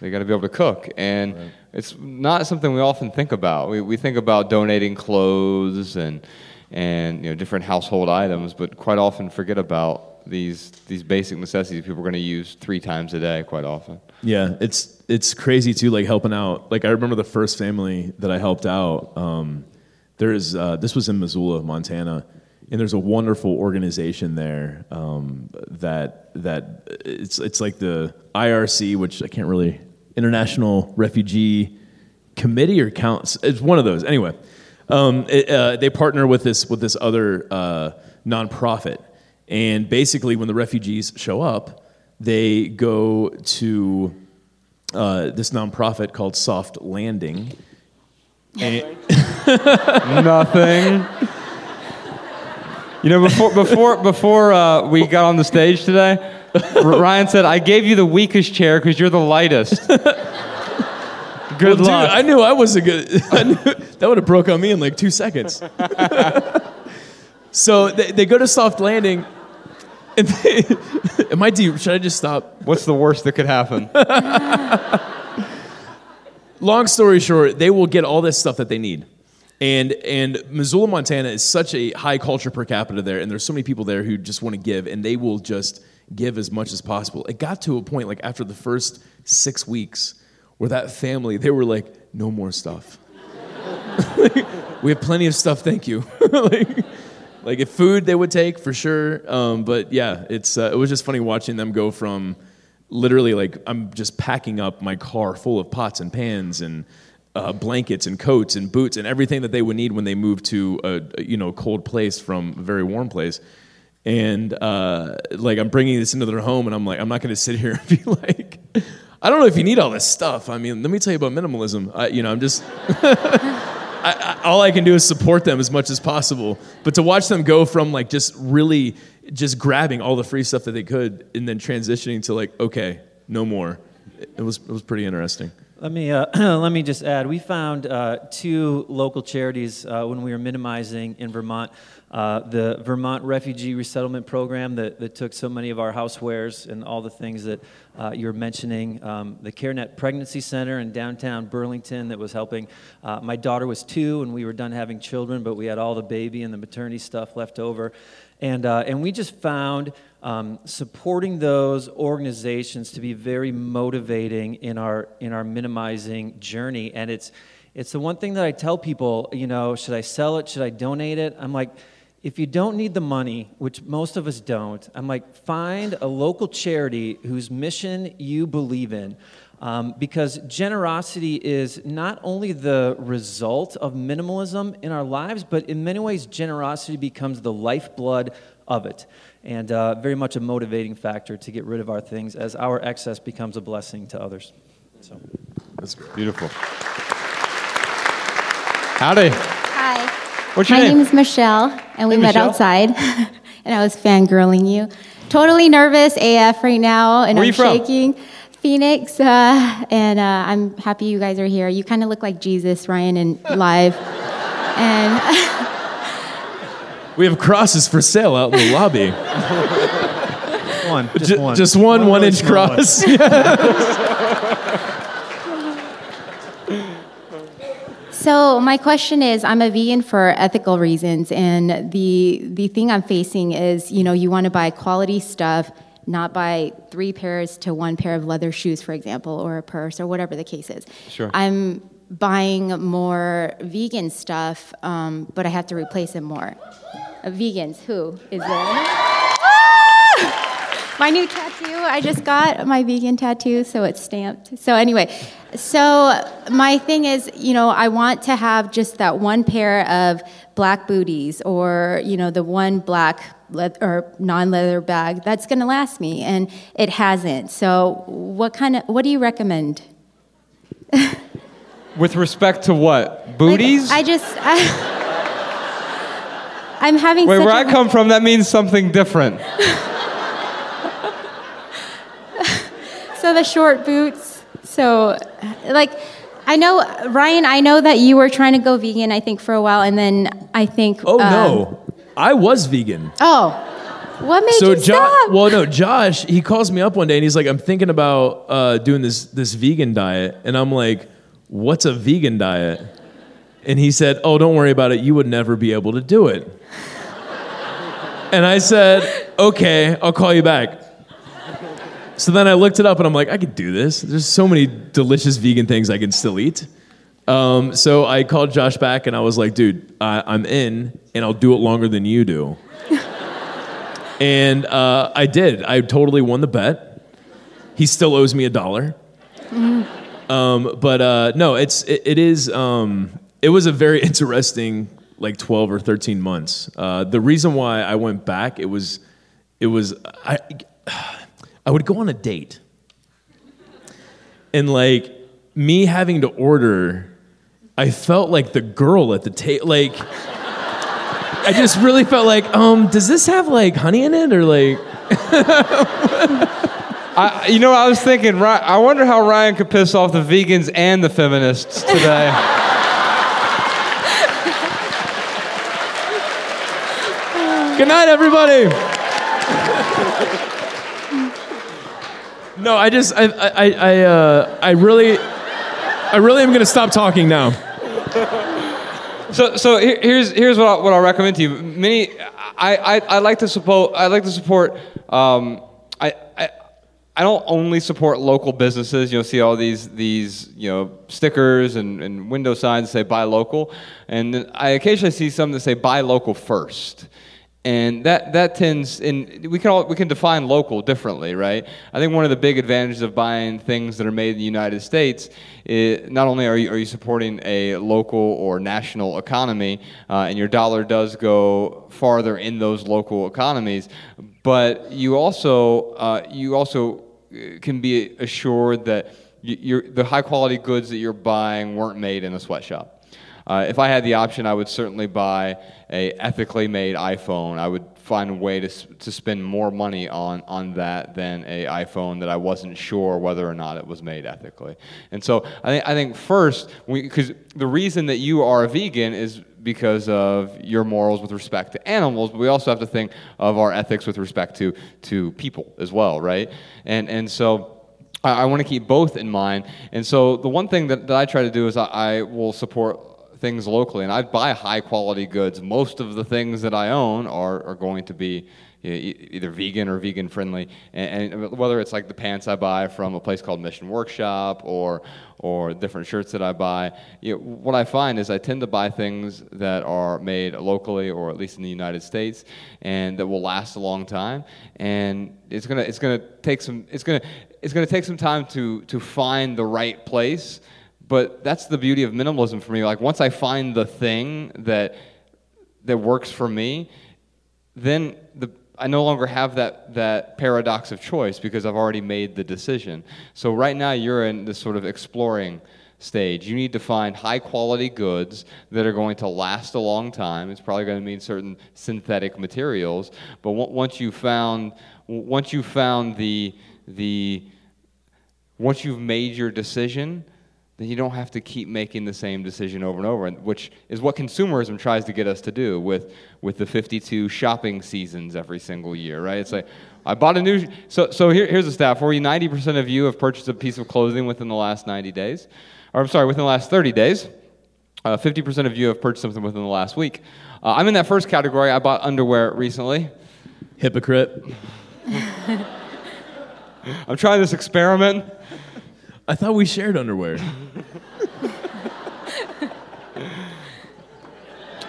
they got to be able to cook, and it's not something we often think about. We we think about donating clothes and and you know different household items, but quite often forget about these these basic necessities people are going to use three times a day quite often. Yeah, it's it's crazy too. Like helping out. Like I remember the first family that I helped out. Um, there's uh, this was in Missoula, Montana, and there's a wonderful organization there um, that that it's it's like the IRC, which I can't really International Refugee Committee or counts. It's one of those anyway. Um, it, uh, they partner with this with this other uh, nonprofit, and basically, when the refugees show up, they go to uh, this nonprofit called Soft Landing. And, Nothing. You know, before before before uh, we got on the stage today, Ryan said, "I gave you the weakest chair because you're the lightest." Good Well, dude, luck. I knew I was a good. I knew, that would have broke on me in like two seconds. so they, they go to Soft Landing. And they, am I deep? Should I just stop? What's the worst that could happen? long story short, they will get all this stuff that they need. And and Missoula, Montana is such a high culture per capita there, and there's so many people there who just want to give, and they will just give as much as possible. It got to a point like after the first six weeks where that family they were like, no more stuff. we have plenty of stuff, thank you. like, like if food they would take for sure, um, but yeah, it's uh, it was just funny watching them go from literally like I'm just packing up my car full of pots and pans and uh, blankets and coats and boots and everything that they would need when they moved to a a, you know cold place from a very warm place. And uh, like I'm bringing this into their home, and I'm like I'm not going to sit here and be like, I don't know if you need all this stuff. I mean, let me tell you about minimalism. I, you know, I'm just I, I, all I can do is support them as much as possible. But to watch them go from like just really just grabbing all the free stuff that they could and then transitioning to like, okay, no more. It was it was pretty interesting. Let me, uh, let me just add, we found uh, two local charities uh, when we were minimizing in Vermont. Uh, the Vermont Refugee Resettlement Program that, that took so many of our housewares and all the things that uh, you're mentioning. Um, the CareNet Pregnancy Center in downtown Burlington that was helping. Uh, my daughter was two and we were done having children, but we had all the baby and the maternity stuff left over. And, uh, and we just found um, supporting those organizations to be very motivating in our, in our minimizing journey. And it's, it's the one thing that I tell people, you know, should I sell it? Should I donate it? I'm like, if you don't need the money, which most of us don't, I'm like, find a local charity whose mission you believe in. Um, because generosity is not only the result of minimalism in our lives, but in many ways, generosity becomes the lifeblood of it. And uh, very much a motivating factor to get rid of our things as our excess becomes a blessing to others. So. That's beautiful. Howdy. Hi. What's your My name? name is Michelle, and we Hey, met Michelle. outside, and I was fangirling you. Totally nervous AF right now, and Where I'm you from? shaking. Phoenix, uh, and uh, I'm happy you guys are here. You kind of look like Jesus, Ryan, and live. and We have crosses for sale out in the lobby. One, just Ju- one. just one, one really inch cross. one. cross. So my question is, I'm a vegan for ethical reasons, and the the thing I'm facing is, you know, you want to buy quality stuff, not buy three pairs to one pair of leather shoes, for example, or a purse, or whatever the case is. Sure. I'm buying more vegan stuff, um, but I have to replace it more. Uh, vegans, who is there? my new tattoo. I just got my vegan tattoo, so it's stamped. So anyway, so my thing is, you know, I want to have just that one pair of black booties, or you know, the one black le- or non-leather bag that's going to last me, and it hasn't. So, what kind of what do you recommend? With respect to what? Booties? Like, I just. I, I'm having. Wait, such where a- I come from, that means something different. So the short boots. So, like, I know Ryan. I know that you were trying to go vegan. I think for a while, and then I think. Oh um, no, I was vegan. Oh, what made so you Josh, stop? well, no, Josh, he calls me up one day and he's like, "I'm thinking about uh, doing this this vegan diet," and I'm like, "What's a vegan diet?" And he said, "Oh, don't worry about it. You would never be able to do it." and I said, "Okay, I'll call you back." So then I looked it up and I'm like, I could do this. There's so many delicious vegan things I can still eat. Um, so I called Josh back and I was like, dude, I, I'm in and I'll do it longer than you do. and uh, I did. I totally won the bet. He still owes me a dollar. Um, but uh, no, it's it, it is. Um, it was a very interesting like 12 or 13 months. Uh, the reason why I went back, it was, it was I. I would go on a date. And like me having to order, I felt like the girl at the table. Like, I just really felt like, um, does this have like honey in it or like? I, you know, I was thinking. I wonder how Ryan could piss off the vegans and the feminists today. Good night, everybody. No, I just, I, I, I, uh, I really, I really am gonna stop talking now. So, so here- here's here's what I, what I'll recommend to you. Many, I, I, I like to support. I like to support. Um, I, I I don't only support local businesses. You'll see all these these you know stickers and, and window signs that say buy local, and I occasionally see some that say buy local first. And that, that tends, and we can all, we can define local differently, right? I think one of the big advantages of buying things that are made in the United States is not only are you, are you supporting a local or national economy, uh, and your dollar does go farther in those local economies, but you also uh, you also uh, can be assured that the high quality goods that you're buying weren't made in a sweatshop. Uh, if I had the option, I would certainly buy a ethically made iPhone. I would find a way to, to spend more money on, on that than a iPhone that I wasn't sure whether or not it was made ethically. And so I think, I think first, because the reason that you are a vegan is because of your morals with respect to animals, but we also have to think of our ethics with respect to, to people as well, right? And, and so I, want to keep both in mind. And so the one thing that, that I try to do is I, I will support things locally, and I buy high quality goods. Most of the things that I own are, are going to be either vegan or vegan friendly, and, and uh, whether it's like the pants I buy from a place called Mission Workshop or or different shirts that I buy. You know, what I find is I tend to buy things that are made locally or at least in the United States and that will last a long time. And it's gonna it's gonna take some it's gonna it's gonna take some time to to find the right place. But that's the beauty of minimalism for me. Like once I find the thing that that works for me, then the I no longer have that, that paradox of choice because I've already made the decision. So right now you're in this sort of exploring stage. You need to find high quality goods that are going to last a long time. It's probably going to mean certain synthetic materials, but once you found once you found the the once you've made your decision, then you don't have to keep making the same decision over and over, which is what consumerism tries to get us to do with, with the 52 shopping seasons every single year, right? It's like, I bought a new, so, so here, here's a stat for you 90% of you have purchased a piece of clothing within the last 90 days, or I'm sorry, within the last 30 days. Uh, 50% of you have purchased something within the last week. Uh, I'm in that first category. I bought underwear recently. Hypocrite. I'm trying this experiment. I thought we shared underwear.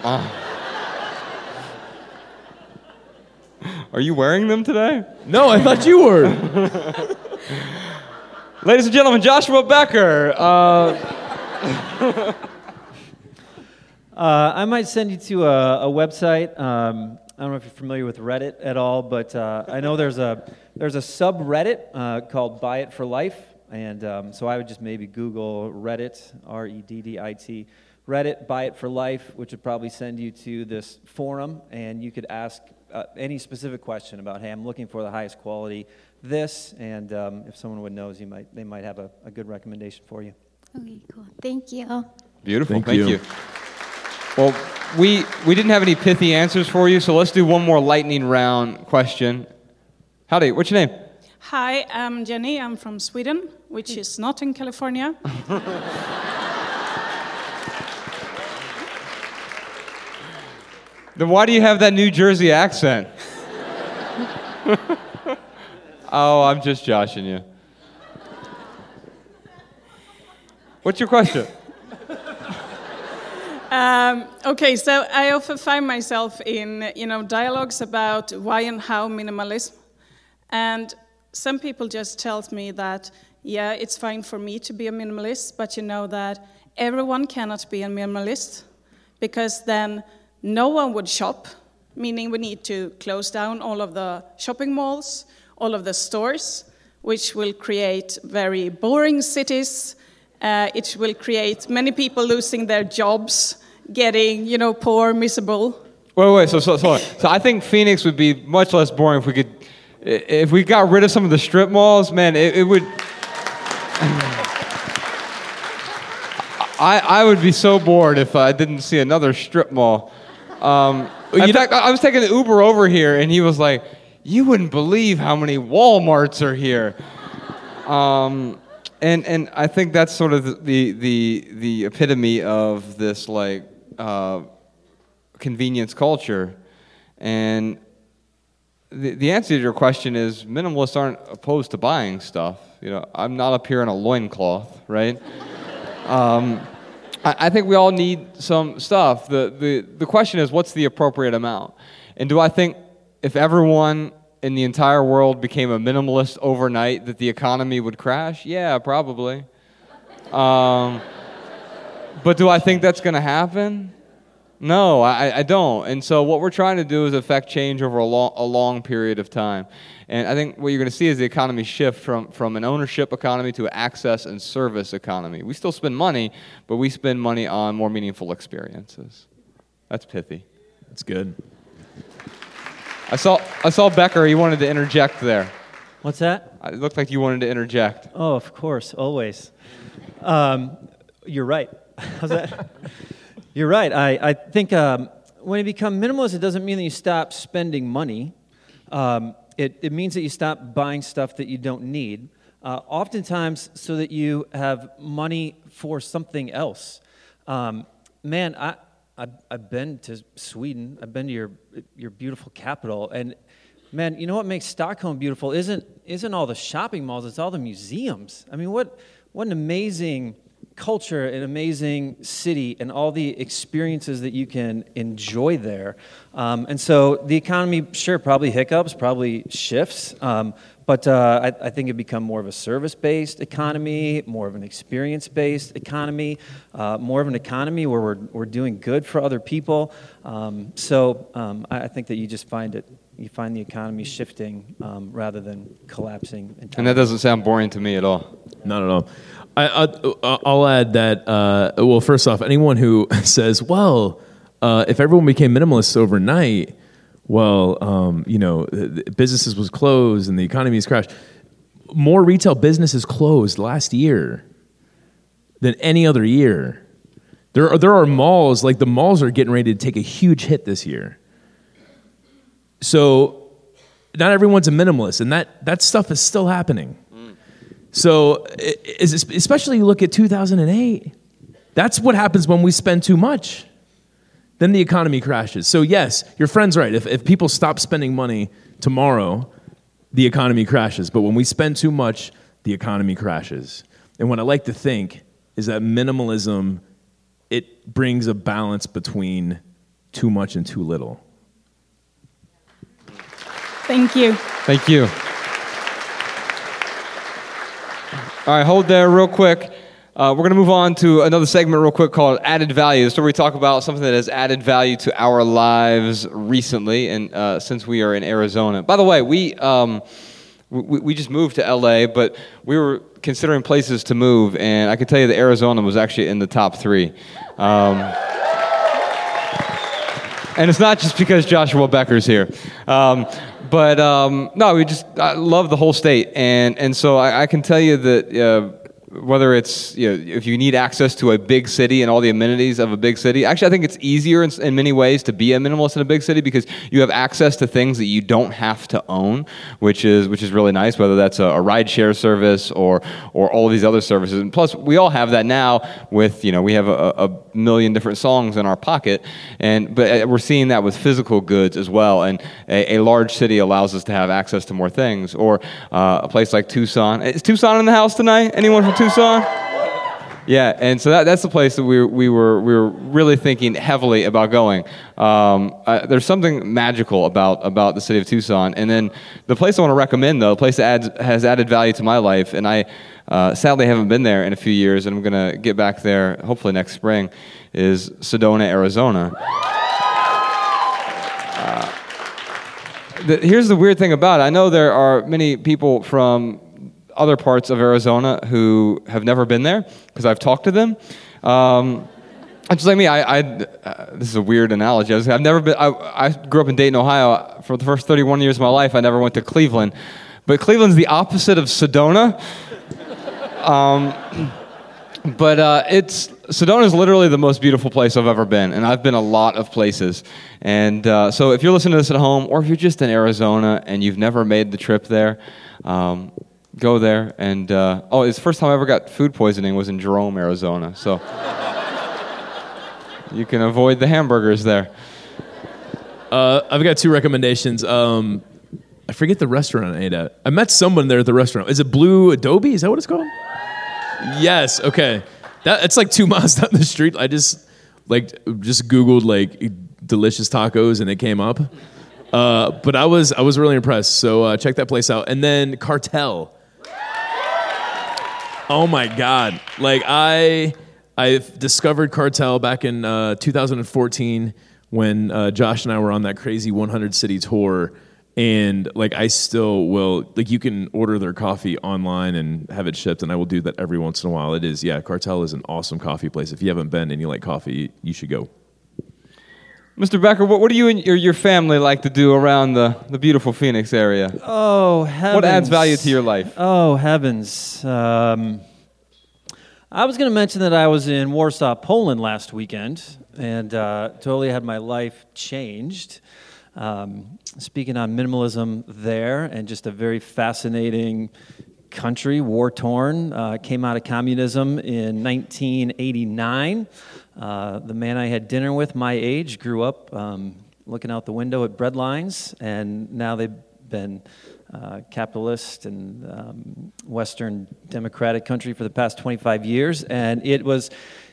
Are you wearing them today? No, I thought you were. Ladies and gentlemen, Joshua Becker. Uh, Uh, I might send you to a, a website. Um, I don't know if you're familiar with Reddit at all, but uh, I know there's a there's a subreddit uh, called Buy It for Life, and um, so I would just maybe Google Reddit, R-E-D-D-I-T, Reddit Buy It for Life, which would probably send you to this forum, and you could ask uh, any specific question about, hey, I'm looking for the highest quality this, and um, if someone would knows, you might they might have a, a good recommendation for you. Okay, cool. Thank you. Beautiful. Thank Thank, you. you. Well, we we didn't have any pithy answers for you, so let's do one more lightning round question. Howdy, what's your name? Hi, I'm Jenny. I'm from Sweden, which is not in California. Then why do you have that New Jersey accent? oh, I'm just joshing you. What's your question? Um, okay, so I often find myself in you know dialogues about why and how minimalism, and some people just tell me that yeah, it's fine for me to be a minimalist, but you know that everyone cannot be a minimalist because then no one would shop, meaning we need to close down all of the shopping malls, all of the stores, which will create very boring cities. Uh, it will create many people losing their jobs, getting, you know, poor, miserable. Wait, wait. So, so, so, so I think Phoenix would be much less boring if we could, if we got rid of some of the strip malls. Man, it, it would. I, I would be so bored if I didn't see another strip mall. Um, in fact, I I was taking the Uber over here, and he was like, "You wouldn't believe how many WalMarts are here." Um, and and I think that's sort of the the the epitome of this like uh, convenience culture, and the the answer to your question is minimalists aren't opposed to buying stuff. You know, I'm not up here in a loincloth, right? Um, I, I think we all need some stuff. The, the the question is, what's the appropriate amount? And do I think if everyone in the entire world became a minimalist overnight, that the economy would crash? Yeah, probably. Um, but do I think that's going to happen? No, I, I don't. And so what we're trying to do is affect change over a long, a long period of time. And I think what you're going to see is the economy shift from, from an ownership economy to an access and service economy. We still spend money, but we spend money on more meaningful experiences. That's pithy. That's good. I saw, I saw Becker, he wanted to interject there. What's that? It looked like you wanted to interject. Oh, of course, always. Um, you're right. How's that? You're right. I, I think um, when you become minimalist, it doesn't mean that you stop spending money. Um, it, it means that you stop buying stuff that you don't need. Uh, oftentimes, so that you have money for something else. Um, man, I, I've, I've been to Sweden. I've been to your, your beautiful capital. And man, you know what makes Stockholm beautiful isn't, isn't all the shopping malls, it's all the museums. I mean, what, what an amazing culture, an amazing city, and all the experiences that you can enjoy there. Um, and so the economy, sure, probably hiccups, probably shifts. Um, but uh, I, I think it become more of a service-based economy, more of an experience-based economy, uh, more of an economy where we're, we're doing good for other people. Um, so um, I, I think that you just find it, you find the economy shifting um, rather than collapsing. And that doesn't sound boring to me at all. Not at all. I, I, I'll add that. Uh, well, first off, anyone who says, "Well, uh, if everyone became minimalists overnight, well, um, you know, businesses was closed and the economy has crashed." More retail businesses closed last year than any other year. There are, there are malls like the malls are getting ready to take a huge hit this year. So, not everyone's a minimalist, and that that stuff is still happening. So, i- is especially you look at 2008. That's what happens when we spend too much. Then the economy crashes. So, yes, your friend's right. If, if people stop spending money tomorrow, the economy crashes. But when we spend too much, the economy crashes. And what I like to think is that minimalism it brings a balance between too much and too little? Thank you. Thank you. All right, hold there real quick. Uh, we're going to move on to another segment real quick called Added Value. This is where we talk about something that has added value to our lives recently and uh, since we are in Arizona. By the way, we, um, we, we just moved to LA, but we were considering places to move, and I can tell you that Arizona was actually in the top three. Um, and it's not just because Joshua Becker's here. Um, but um, no, we just I love the whole state, and and so I, I can tell you that uh, whether it's you know, if you need access to a big city and all the amenities of a big city. Actually, I think it's easier in, in, many ways to be a minimalist in a big city because you have access to things that you don't have to own, which is which is really nice. Whether that's a, a ride share service or or all of these other services, and plus we all have that now with you know we have a, a million different songs in our pocket, and but uh, we're seeing that with physical goods as well. And a, a large city allows us to have access to more things. Or uh, a place like Tucson. Is Tucson in the house tonight? Anyone from Tucson? Yeah, and so that, that's the place that we, we, were, we were really thinking heavily about going. Um, uh, there's something magical about, about the city of Tucson. And then the place I want to recommend, though, the place that adds, has added value to my life, and I uh, sadly haven't been there in a few years, and I'm going to get back there hopefully next spring, is Sedona, Arizona. Uh, the, here's the weird thing about it. I know there are many people from other parts of Arizona who have never been there because I've talked to them. Um, just like me, I, I uh, this is a weird analogy. I have never been. I, I, grew up in Dayton, Ohio. For the first 31 years of my life, I never went to Cleveland, but Cleveland's the opposite of Sedona. Um, but uh, it's Sedona is literally the most beautiful place I've ever been, and I've been a lot of places. And uh, so, if you're listening to this at home, or if you're just in Arizona and you've never made the trip there, um, go there. And uh, oh, it's the first time I ever got food poisoning was in Jerome, Arizona. So you can avoid the hamburgers there. Uh, I've got two recommendations. Um, I forget the restaurant I ate at. I met someone there at the restaurant. Is it Blue Adobe? Is that what it's called? Yes. Okay. That it's like two miles down the street. I just like just Googled like delicious tacos and it came up. Uh, but I was I was really impressed. So uh, check that place out. And then Cartel. Oh my god! Like I, I discovered Cartel back in uh, 2014 when uh, Josh and I were on that crazy 100 city tour, and like I still will like you can order their coffee online and have it shipped, and I will do that every once in a while. It is yeah, Cartel is an awesome coffee place. If you haven't been and you like coffee, you should go. Mr. Becker, what, what do you and your, your family like to do around the, the beautiful Phoenix area? Oh, heavens. What adds value to your life? Oh, heavens. Um, I was going to mention that I was in Warsaw, Poland last weekend, and uh, totally had my life changed. Um, speaking on minimalism there, and just a very fascinating country, war torn, uh, came out of communism in 1989. Uh, the man I had dinner with, my age, grew up um, looking out the window at bread lines, and now they've been uh, capitalist and um, Western democratic country for the past 25 years. And it was,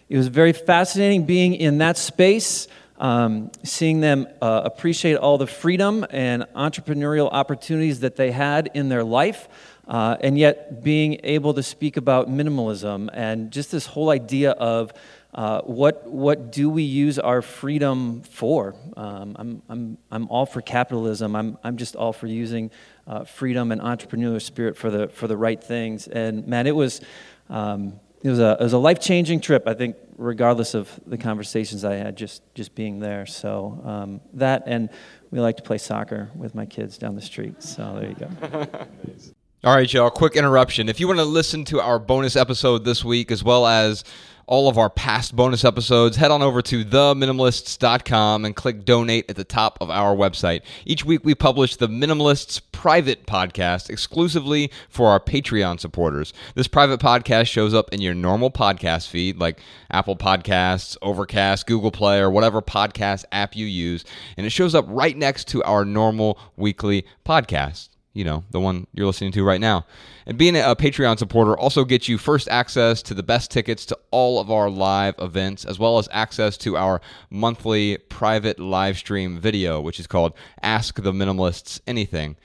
it was very fascinating being in that space. Um, seeing them uh, appreciate all the freedom and entrepreneurial opportunities that they had in their life, uh, and yet being able to speak about minimalism and just this whole idea of uh, what, what do we use our freedom for? Um, I'm, I'm, I'm all for capitalism. I'm, I'm just all for using uh, freedom and entrepreneurial spirit for the, for the right things. And man, it was, um, it was a, it was a life changing trip, I think, regardless of the conversations I had just, just being there. So um, that, and we like to play soccer with my kids down the street. So there you go. All right, y'all, quick interruption. If you want to listen to our bonus episode this week, as well as all of our past bonus episodes, head on over to theminimalists.com and click donate at the top of our website. Each week we publish the Minimalists private podcast exclusively for our Patreon supporters. This private podcast shows up in your normal podcast feed like Apple Podcasts, Overcast, Google Play, or whatever podcast app you use, and it shows up right next to our normal weekly podcast. You know, the one you're listening to right now. And being a Patreon supporter also gets you first access to the best tickets to all of our live events, as well as access to our monthly private live stream video, which is called Ask the Minimalists Anything.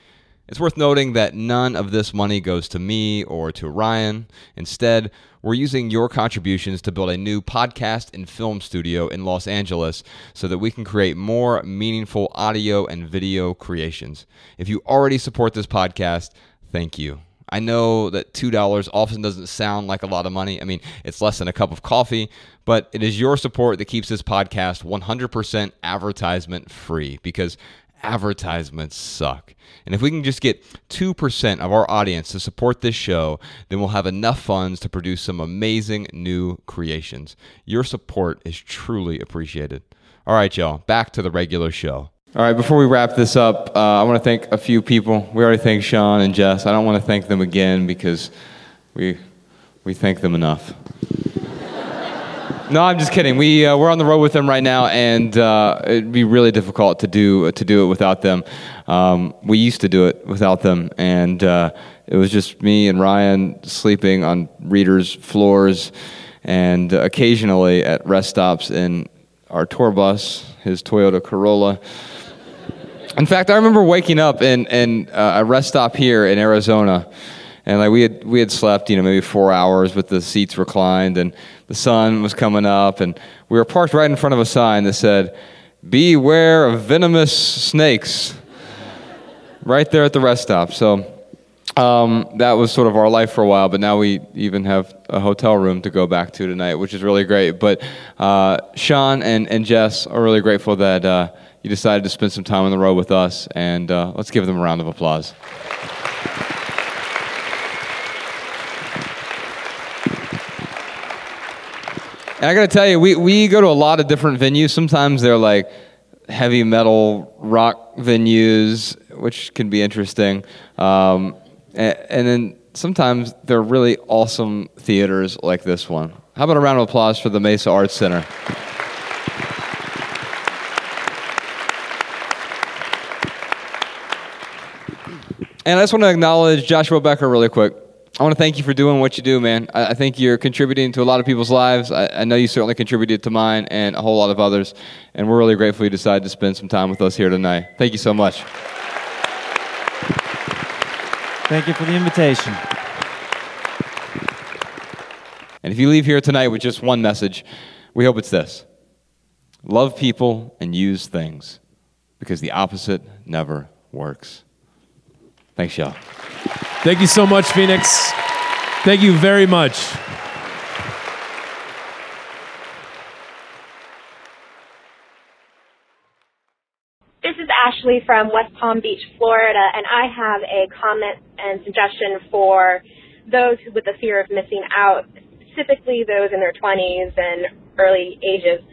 It's worth noting that none of this money goes to me or to Ryan. Instead, we're using your contributions to build a new podcast and film studio in Los Angeles so that we can create more meaningful audio and video creations. If you already support this podcast, thank you. I know that $2 often doesn't sound like a lot of money. I mean, it's less than a cup of coffee, but it is your support that keeps this podcast 100% advertisement free because advertisements suck. And if we can just get 2% of our audience to support this show, then we'll have enough funds to produce some amazing new creations. Your support is truly appreciated. All right, y'all, back to the regular show. All right, before we wrap this up, uh, I want to thank a few people. We already thanked Sean and Jess. I don't want to thank them again because we, we thank them enough. No, I'm just kidding. We uh, we're on the road with them right now, and uh, it'd be really difficult to do to do it without them. Um, we used to do it without them, and uh, it was just me and Ryan sleeping on readers' floors, and occasionally at rest stops in our tour bus, his Toyota Corolla. In fact, I remember waking up in, in uh, a rest stop here in Arizona and like we had we had slept you know maybe four hours with the seats reclined and the sun was coming up and we were parked right in front of a sign that said beware of venomous snakes right there at the rest stop. So um, that was sort of our life for a while but now we even have a hotel room to go back to tonight which is really great. But uh, sean and, and jess are really grateful that uh, you decided to spend some time on the road with us and uh, let's give them a round of applause And I got to tell you, we, we go to a lot of different venues. Sometimes they're like heavy metal rock venues, which can be interesting. Um, and, and then sometimes they're really awesome theaters like this one. How about a round of applause for the Mesa Arts Center? And I just want to acknowledge Joshua Becker really quick. I want to thank you for doing what you do, man. I, I think you're contributing to a lot of people's lives. I, I, know you certainly contributed to mine and a whole lot of others. And we're really grateful you decided to spend some time with us here tonight. Thank you so much. Thank you for the invitation. And if you leave here tonight with just one message, we hope it's this love people and use things because the opposite never works. Thanks, y'all. Thank you so much, Phoenix. Thank you very much. This is Ashley from West Palm Beach, Florida, and I have a comment and suggestion for those with the fear of missing out, specifically those in their 20s and early ages.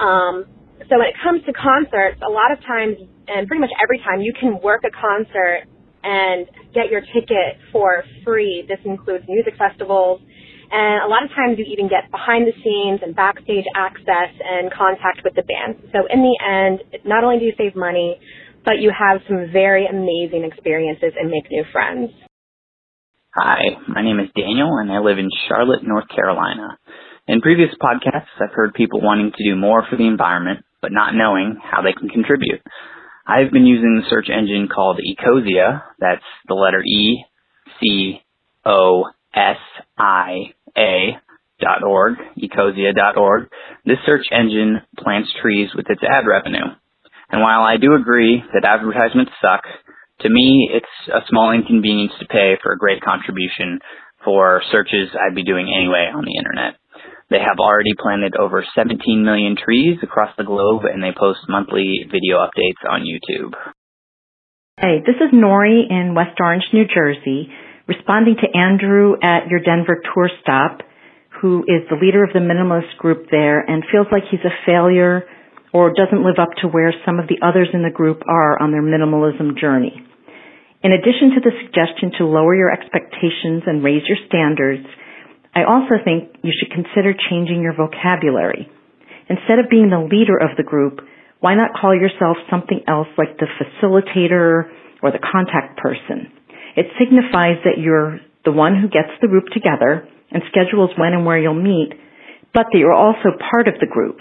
Um, so when it comes to concerts, a lot of times, and pretty much every time, you can work a concert and get your ticket for free. This includes music festivals, and a lot of times you even get behind the scenes and backstage access and contact with the band. So in the end, not only do you save money, but you have some very amazing experiences and make new friends. Hi, my name is Daniel and I live in Charlotte, North Carolina. In previous podcasts, I've heard people wanting to do more for the environment, but not knowing how they can contribute. I've been using the search engine called Ecosia. That's the letter E C O S I A dot org, ecosia dot org. This search engine plants trees with its ad revenue. And while I do agree that advertisements suck, to me it's a small inconvenience to pay for a great contribution for searches I'd be doing anyway on the internet. They have already planted over 17 million trees across the globe and they post monthly video updates on YouTube. Hey, this is Nori in West Orange, New Jersey, responding to Andrew at your Denver tour stop, who is the leader of the minimalist group there and feels like he's a failure or doesn't live up to where some of the others in the group are on their minimalism journey. In addition to the suggestion to lower your expectations and raise your standards, I also think you should consider changing your vocabulary. Instead of being the leader of the group, why not call yourself something else like the facilitator or the contact person. It signifies that you're the one who gets the group together and schedules when and where you'll meet, but that you're also part of the group.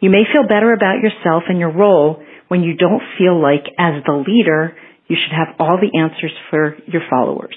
You may feel better about yourself and your role when you don't feel like, as the leader, you should have all the answers for your followers.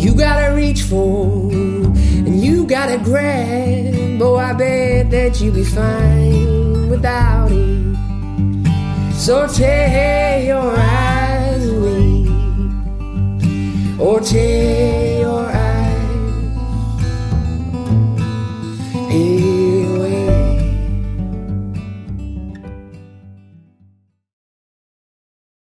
you gotta reach for and you gotta grab. But oh, I bet that you'll be fine without it. So tear your eyes away, or tear your eyes.